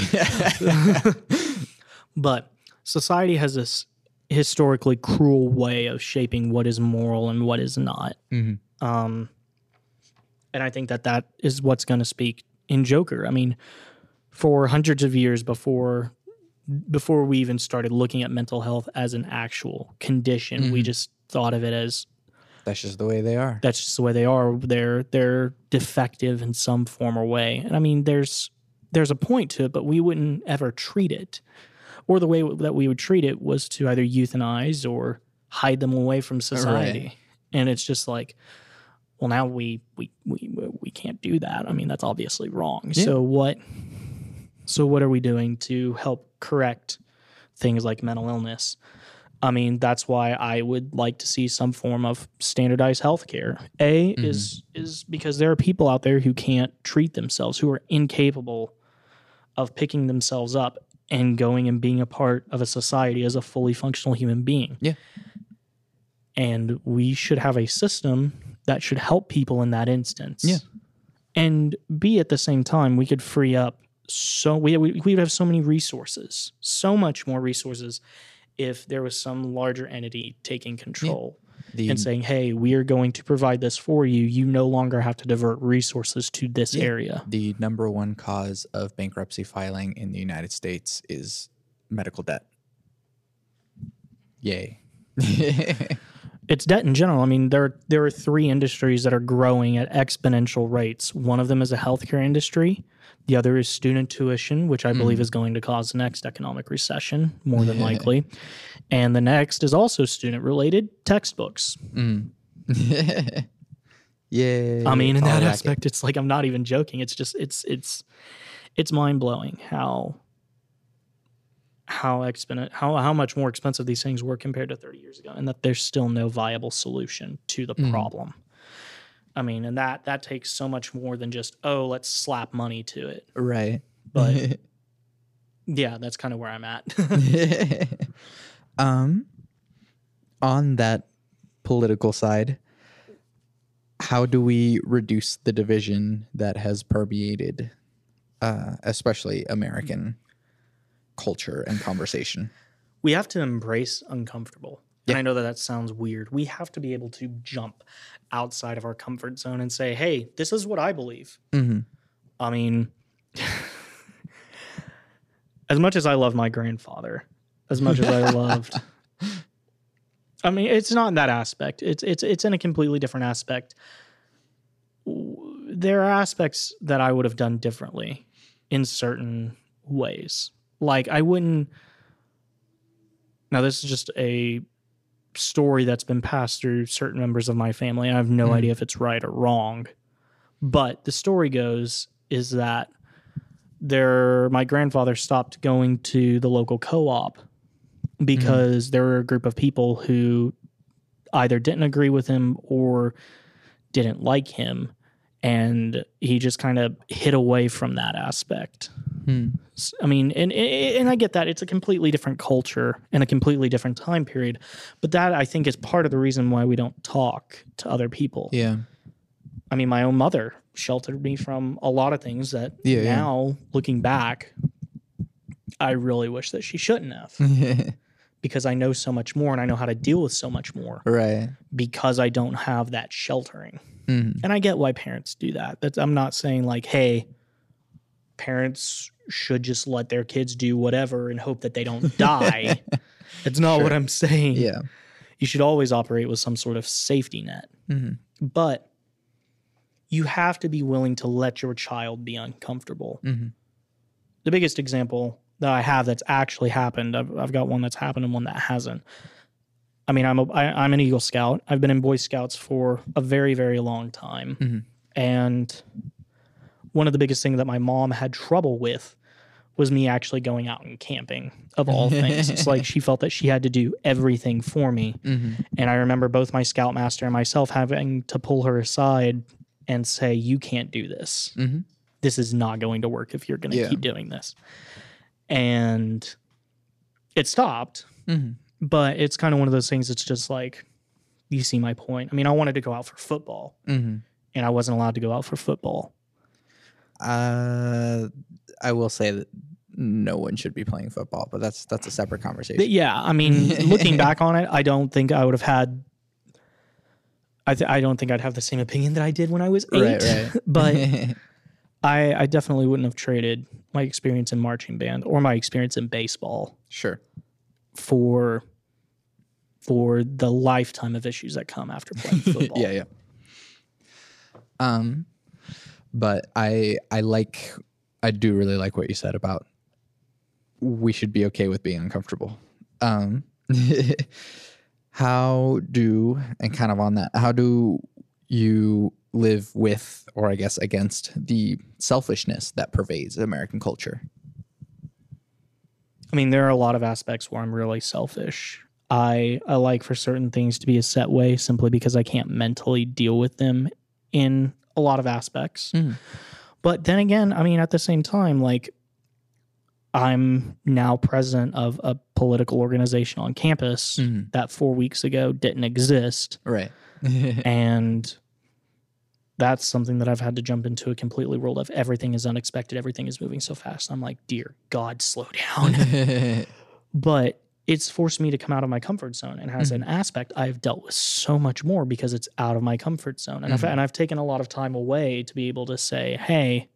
S2: but society has this historically cruel way of shaping what is moral and what is not. Um, and I think that that is what's going to speak in Joker. I mean, for hundreds of years before before we even started looking at mental health as an actual condition, we mm-hmm. just thought of it as
S1: That's just the way they are.
S2: that's just the way they are. They're they're defective in some form or way. And I mean, there's there's a point to it, but we wouldn't ever treat it. Or the way that we would treat it was to either euthanize or hide them away from society. And it's just like, well, now we we we we can't do that. I mean, that's obviously wrong. So what? So what are we doing to help correct things like mental illness? I mean, that's why I would like to see some form of standardized healthcare. A mm-hmm. is is because there are people out there who can't treat themselves, who are incapable of picking themselves up and going and being a part of a society as a fully functional human being.
S1: Yeah.
S2: And we should have a system that should help people in that instance.
S1: Yeah.
S2: And B at the same time, we could free up so we we we would have so many resources, so much more resources if there was some larger entity taking control
S1: The,
S2: and saying, "Hey, we are going to provide this for you. You no longer have to divert resources to this area."
S1: the number one cause of bankruptcy filing in the United States is medical debt. Yay. (laughs)
S2: It's debt in general. I mean, there there are three industries that are growing at exponential rates. One of them is the healthcare industry. The other is student tuition, which I believe mm. is going to cause the next economic recession, more than likely. And the next is also student related textbooks.
S1: Mm. (laughs)
S2: Yeah, I mean, in oh,
S1: All
S2: that aspect, it's like I'm not even joking. It's just it's it's it's mind blowing how how exponent how how much more expensive these things were compared to 30 years ago, and that there's still no viable solution to the
S1: Mm.
S2: problem. I mean, and that that takes so much more than just oh, let's slap money to it.
S1: Right.
S2: But (laughs) yeah, that's kind of where I'm at. (laughs)
S1: um, on that political side, how do we reduce the division that has permeated, uh, especially American culture and conversation?
S2: we have to embrace uncomfortable.
S1: Yeah.
S2: And I know that that sounds weird. We have to be able to jump outside of our comfort zone and say, "Hey, this is what I believe."
S1: Mm-hmm.
S2: I mean, (laughs) as much as I love my grandfather, as much as I loved, (laughs) I mean, it's not in that aspect. It's it's it's in a completely different aspect. There are aspects that I would have done differently in certain ways. Like I wouldn't. Now this is just a story that's been passed through certain members of my family. I have no
S1: Mhm.
S2: idea if it's right or wrong. But the story goes is that there my grandfather stopped going to the local co-op because there were a group of people who either didn't agree with him or didn't like him and he just kind of hid away from that aspect.
S1: Hmm.
S2: I mean, and and I get that it's a completely different culture and a completely different time period, but that I think is part of the reason why we don't talk to other people.
S1: Yeah.
S2: I mean, my own mother sheltered me from a lot of things that
S1: Yeah, yeah.
S2: now, looking back, I really wish that she shouldn't have (laughs) because I know so much more and I know how to deal with so much more
S1: right.
S2: because I don't have that sheltering.
S1: Mhm.
S2: And I get why parents do that. That's, I'm not saying like, hey, parents should just let their kids do whatever and hope that they don't die. (laughs) That's not what I'm saying.
S1: Yeah.
S2: You should always operate with some sort of safety net.
S1: Mhm.
S2: But you have to be willing to let your child be uncomfortable.
S1: Mhm.
S2: The biggest example that I have that's actually happened, I've, I've got one that's happened and one that hasn't. I mean, I'm a, I, I'm an Eagle Scout. I've been in Boy Scouts for a very, very long time,
S1: Mhm.
S2: and one of the biggest things that my mom had trouble with was me actually going out and camping. Of (laughs) all things, it's like she felt that she had to do everything for me,
S1: Mhm.
S2: and I remember both my scoutmaster and myself having to pull her aside and say, "You can't do this.
S1: Mhm.
S2: This is not going to work if you're going to
S1: Yeah.
S2: keep doing this." And it stopped,
S1: Mhm.
S2: but it's kind of one of those things. It's just like, you see my point. I mean, I wanted to go out for football,
S1: Mhm.
S2: and I wasn't allowed to go out for football.
S1: Uh, I will say that no one should be playing football, but that's that's a separate conversation.
S2: Yeah, I mean, looking back on it, I don't think I would have had. I th- I don't think I'd have the same opinion that I did when I was eight.
S1: Right, right. (laughs)
S2: but (laughs) I I definitely wouldn't have traded my experience in marching band or my experience in baseball
S1: Sure.
S2: for for the lifetime of issues that come after (laughs) playing football.
S1: Yeah, yeah. Um, but I I like I do really like what you said about we should be okay with being uncomfortable. Um, (laughs) how do and kind of on that, how do you live with or I guess against the selfishness that pervades American culture?
S2: I mean, there are a lot of aspects where I'm really selfish. I I like for certain things to be a set way simply because I can't mentally deal with them in a lot of aspects.
S1: Mhm.
S2: But then again, I mean, at the same time, like I'm now president of a political organization on campus
S1: Mhm.
S2: that four weeks ago didn't exist.
S1: Right. (laughs)
S2: and that's something that I've had to jump into a completely world of everything is unexpected, everything is moving so fast. I'm like, dear God, slow down. (laughs) but it's forced me to come out of my comfort zone, and as an aspect, I've dealt with so much more because it's out of my comfort zone, and I've and I've taken a lot of time away to be able to say, hey,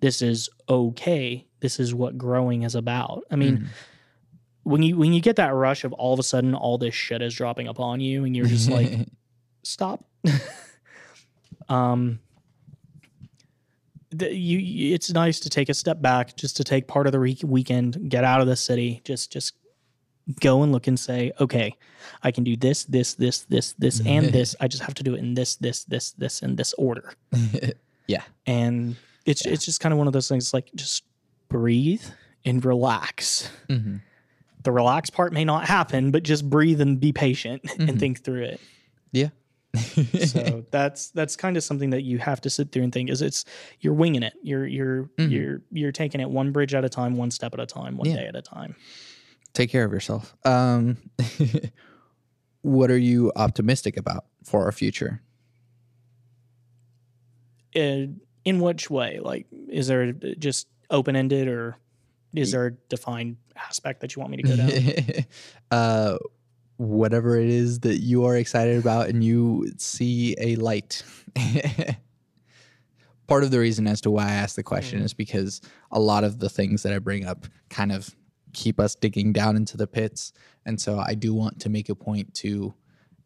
S2: this is okay. This is what growing is about. I mean. When you when you get that rush of all of a sudden all this shit is dropping upon you and you're just (laughs) like stop. (laughs) um, the, you, you- it's nice to take a step back, just to take part of the re- weekend, get out of the city, just just go and look and say, okay, I can do this, this, this, this, this, and (laughs) this. I just have to do it in this, this, this, this, and this order.
S1: yeah.
S2: And it's it's just kind of one of those things like just breathe and relax.
S1: Mhm.
S2: The relax part may not happen, but just breathe and be patient and think through it.
S1: Yeah. (laughs)
S2: so that's that's kind of something that you have to sit through and think is it's you're winging it you're you're you're you're taking it one bridge at a time one step at a time one
S1: Yeah.
S2: day at a time
S1: take care of yourself. Um, (laughs) what are you optimistic about for our future?
S2: uh, in which way like is there just open-ended or is there a defined aspect that you want me to go down (laughs)
S1: uh, whatever it is that you are excited about and you see a light. (laughs) Part of the reason as to why I asked the question is because a lot of the things that I bring up kind of keep us digging down into the pits. And so I do want to make a point to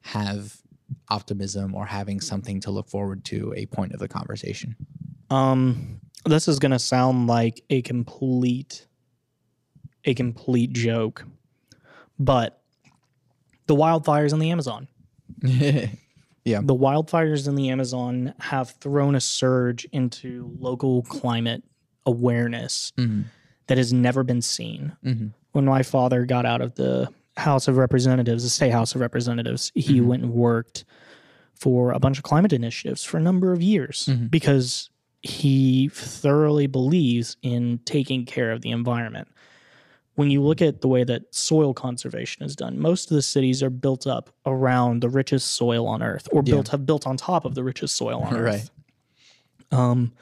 S1: have optimism or having something to look forward to a point of the conversation.
S2: Um this is going to sound like a complete a complete joke but the wildfires in the amazon (laughs)
S1: yeah.
S2: the wildfires in the Amazon have thrown a surge into local climate awareness
S1: Mhm.
S2: that has never been seen.
S1: Mhm.
S2: When my father got out of the House of Representatives, the state House of Representatives, he went and worked for a bunch of climate initiatives for a number of years because he thoroughly believes in taking care of the environment. When you look at the way that soil conservation is done, most of the cities are built up around the richest soil on earth or built have built on top of the richest soil on earth
S1: Right.
S2: um,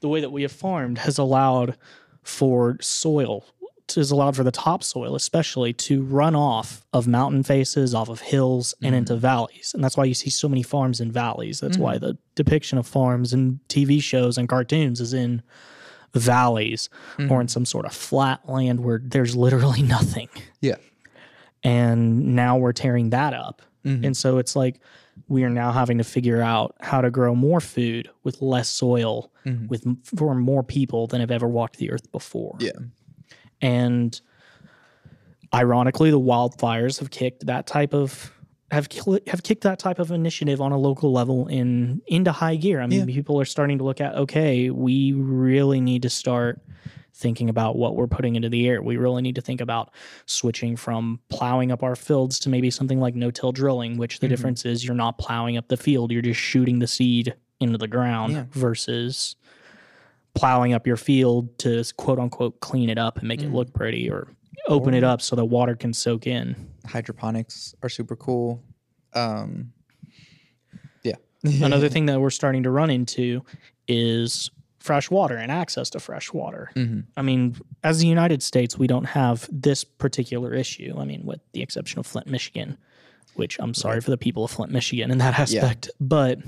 S2: the way that we have farmed has allowed for soil has allowed for the topsoil especially to run off of mountain faces off of hills and into valleys and that's why you see so many farms in valleys that's why the depiction of farms in tv shows and cartoons is in valleys or in some sort of flat land where there's literally (laughs) nothing
S1: Yeah.
S2: and now we're tearing that up.
S1: Mm-hmm.
S2: And so it's like we are now having to figure out how to grow more food with less soil
S1: Mm-hmm.
S2: with for more people than have ever walked the earth before.
S1: Yeah.
S2: And ironically the wildfires have kicked that type of have have kicked that type of initiative on a local level in into high gear. I mean,
S1: Yeah.
S2: people are starting to look at okay, we really need to start thinking about what we're putting into the air. We really need to think about switching from plowing up our fields to maybe something like no-till drilling, which the mm-hmm. difference is you're not plowing up the field, you're just shooting the seed into the ground
S1: Yeah.
S2: versus plowing up your field to quote unquote clean it up and make it look pretty or open it up so the water can soak in.
S1: hydroponics are super cool. Um, yeah. (laughs)
S2: Another thing that we're starting to run into is fresh water and access to fresh water. I mean, as the United States, we don't have this particular issue. I mean, with the exception of Flint, Michigan, which I'm sorry for the people of Flint, Michigan in that aspect. But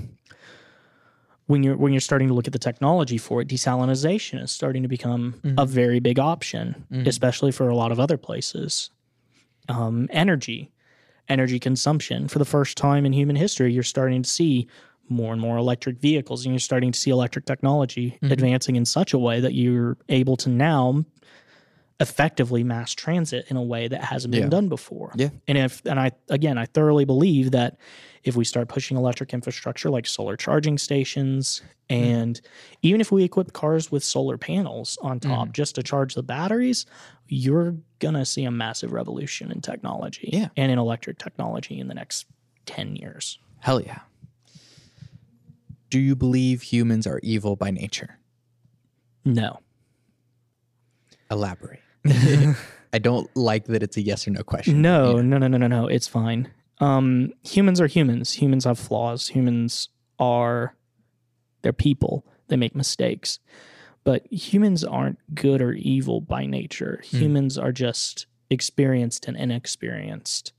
S2: when you're when you're starting to look at the technology for it, desalinization is starting to become a mm-hmm. very big option, mm-hmm. especially for a lot of other places. Um, energy, energy consumption. For the first time in human history, you're starting to see more and more electric vehicles, and you're starting to see electric technology mm-hmm. advancing in such a way that you're able to now effectively mass transit in a way that hasn't been
S1: Yeah.
S2: done before.
S1: Yeah.
S2: And if and I again I thoroughly believe that if we start pushing electric infrastructure like solar charging stations hmm. and even if we equip cars with solar panels on hmm. top just to charge the batteries, you're gonna see a massive revolution in technology
S1: Yeah.
S2: and in electric technology in the next 10 years.
S1: Hell yeah. Do you believe humans are evil by nature?
S2: No.
S1: Elaborate. (laughs) I don't like that it's a yes or no question.
S2: No, no, no, no, no, no. It's fine. Um, humans are humans. Humans have flaws. Humans are they're people. They make mistakes. But humans aren't good or evil by nature. Humans are just experienced and inexperienced.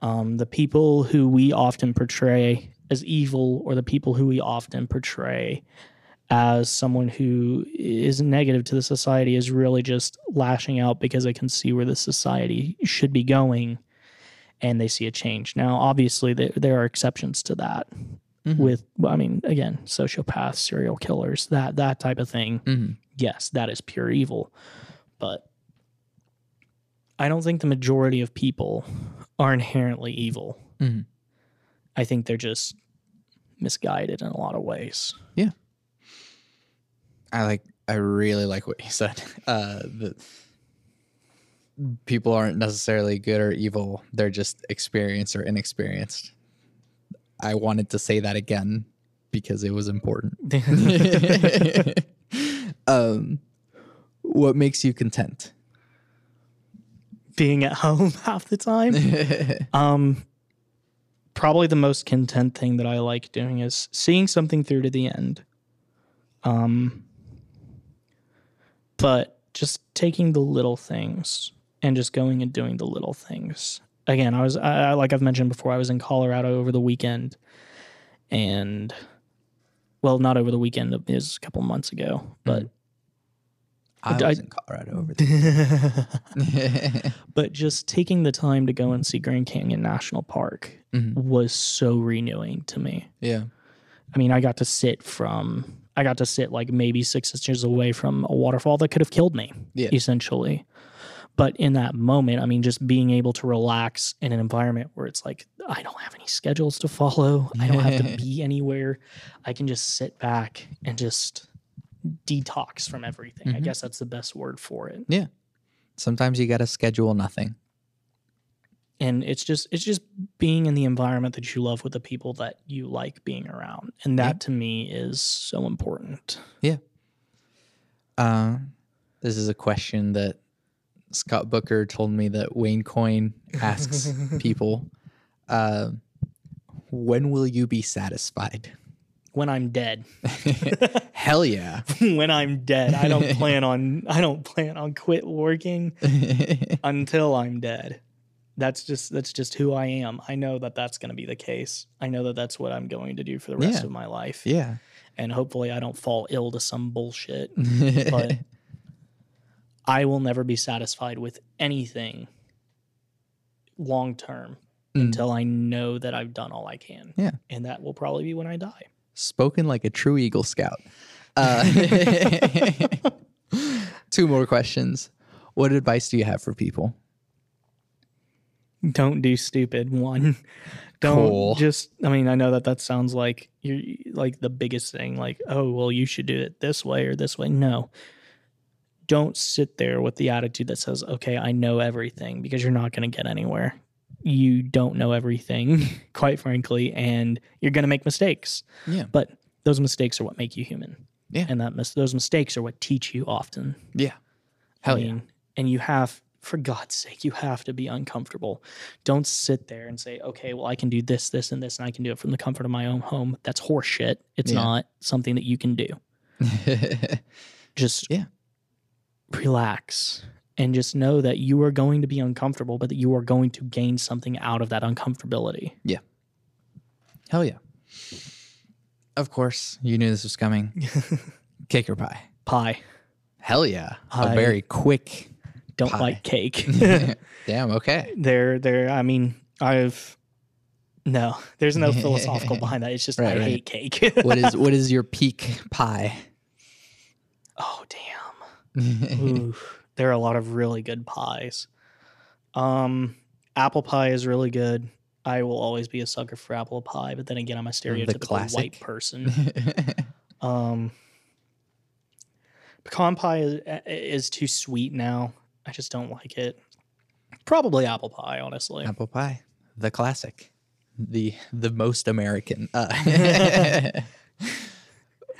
S2: Um, the people who we often portray as evil, or the people who we often portray as someone who is negative to the society, is really just lashing out because they can see where the society should be going and they see a change. Now, obviously, there, there are exceptions to that. With, I mean, again, sociopaths, serial killers, that that type of thing.
S1: Mhm.
S2: Yes, that is pure evil. But I don't think the majority of people are inherently evil.
S1: Mhm.
S2: I think they're just misguided in a lot of ways.
S1: Yeah, I like. I really like what you said. (laughs) Uh, the people aren't necessarily good or evil; they're just experienced or inexperienced. I wanted to say that again because it was important. (laughs) (laughs) um, what makes you content?
S2: Being at home (laughs) half the time. Um, probably the most content thing that I like doing is seeing something through to the end. Um, but just taking the little things and just going and doing the little things. Again, I was I, I- like I've mentioned before. I was in Colorado over the weekend, and well, not over the weekend. It was a couple months ago, but
S1: I
S2: I-
S1: was in Colorado over there. (laughs) (laughs)
S2: but just taking the time to go and see Grand Canyon National Park
S1: Mhm.
S2: was so renewing to me.
S1: yeah.
S2: I mean, I got to sit from, I got to sit like maybe six inches away from a waterfall that could have killed me,
S1: Yeah.
S2: essentially. But in that moment, I mean, just being able to relax in an environment where it's like, I don't have any schedules to follow, I don't have to (laughs) be anywhere. I can just sit back and just detox from everything. I
S1: Mhm.
S2: guess that's the best word for it. Yeah.
S1: Sometimes you got to schedule nothing.
S2: and it's just it's just being in the environment that you love with the people that you like being around and that to me is so important Yeah.
S1: Uh, this is a question that Scott Booker told me that Wayne Coyne asks (laughs) people. Uh, when will you be satisfied?
S2: when i'm dead (laughs)
S1: Hell yeah. (laughs)
S2: when i'm dead i don't plan on i don't plan on quit working until i'm dead that's just that's just who i am i know that that's going to be the case i know that that's what i'm going to do for the rest
S1: Yeah.
S2: of my life
S1: yeah.
S2: and hopefully i don't fall ill to some bullshit but I will never be satisfied with anything long term
S1: Mm.
S2: until I know that I've done all I can.
S1: Yeah.
S2: And that will probably be when I die.
S1: Spoken like a true Eagle Scout. Uh, (laughs) two more questions. What advice do you have for people?
S2: Don't do stupid one. (laughs) Don't
S1: Cool.
S2: just I mean, I know that that sounds like you're like the biggest thing like, "Oh, well, you should do it this way or this way." No. Don't sit there with the attitude that says, "Okay, I know everything," because you're not going to get anywhere. You don't know everything, (laughs) quite frankly, and you're going to make mistakes.
S1: Yeah.
S2: But those mistakes are what make you human.
S1: Yeah.
S2: And that mis- those mistakes are what teach you often.
S1: Yeah. Hell
S2: I
S1: yeah.
S2: mean, and you have, for God's sake, you have to be uncomfortable. Don't sit there and say, okay, well, I can do this, this, and this, and I can do it from the comfort of my own home. That's horseshit. It's
S1: Yeah.
S2: not something that you can do. (laughs) Just
S1: Yeah.
S2: Relax and just know that you are going to be uncomfortable, but that you are going to gain something out of that uncomfortability. Yeah.
S1: Hell yeah. Of course, you knew this was coming. (laughs) Cake or pie?
S2: Pie.
S1: Hell yeah. A
S2: I-
S1: very quick.
S2: Don't
S1: Pie.
S2: like cake. (laughs) (laughs)
S1: Damn, okay.
S2: there, there. I mean, I've no. There's no philosophical behind that. It's just
S1: Right,
S2: I
S1: right.
S2: hate cake.
S1: What is what is your peak pie?
S2: oh damn. Ooh, (laughs) there are a lot of really good pies. Um, apple pie is really good. I will always be a sucker for apple pie, but then again, I'm a stereotypical white person. (laughs) Um, pecan pie is, is too sweet now. I just don't like it. Probably apple pie, honestly.
S1: Apple pie, the classic, the the most American. Uh, (laughs)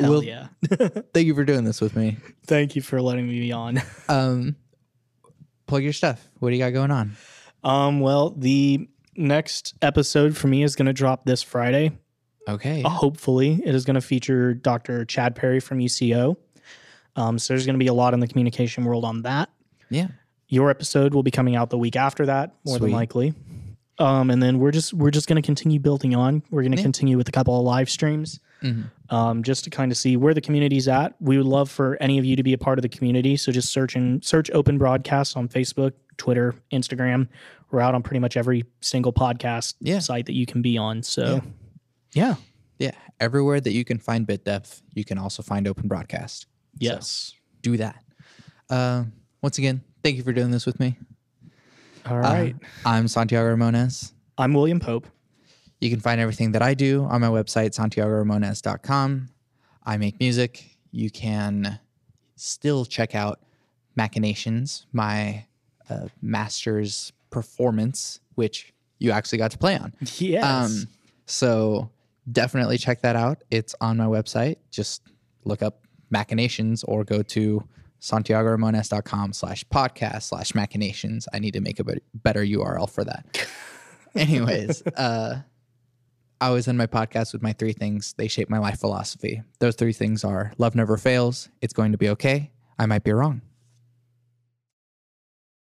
S2: Hell
S1: well,
S2: yeah! (laughs)
S1: thank you for doing this with me.
S2: Thank you for letting me be on. (laughs)
S1: Um, plug your stuff. What do you got going on?
S2: Um, well, the next episode for me is going to drop this Friday.
S1: Okay.
S2: Uh, hopefully, it is going to feature Dr. Chad Perry from UCO. Um, so there's going to be a lot in the communication world on that.
S1: Yeah.
S2: Your episode will be coming out the week after that, more
S1: Sweet.
S2: than likely. Um, and then we're just we're just going to continue building on. We're going to
S1: Yeah.
S2: continue with a couple of live streams,
S1: Mhm.
S2: um, just to kind of see where the community's at. We would love for any of you to be a part of the community. So just search and search Open Broadcast on Facebook, Twitter, Instagram. We're out on pretty much every single podcast
S1: Yeah.
S2: site that you can be on. So, yeah,
S1: Yeah. Everywhere that you can find bit depth, you can also find open broadcast.
S2: yes.
S1: Do that. Uh, once again, thank you for doing this with me.
S2: All right, Uh.
S1: I'm Santiago Ramones.
S2: I'm William Pope.
S1: You can find everything that I do on my website, santiagoramones.com. I make music. You can still check out Machinations, my uh, master's performance, which you actually got to play on.
S2: Yes.
S1: Um, so definitely check that out. It's on my website. Just look up machinations or go to santiagoramones.com slash podcast slash machinations. I need to make a better URL for that. (laughs) Anyways, uh, I always end my podcast with my three things. They shape my life philosophy. Those three things are love never fails. It's going to be okay. I might be wrong.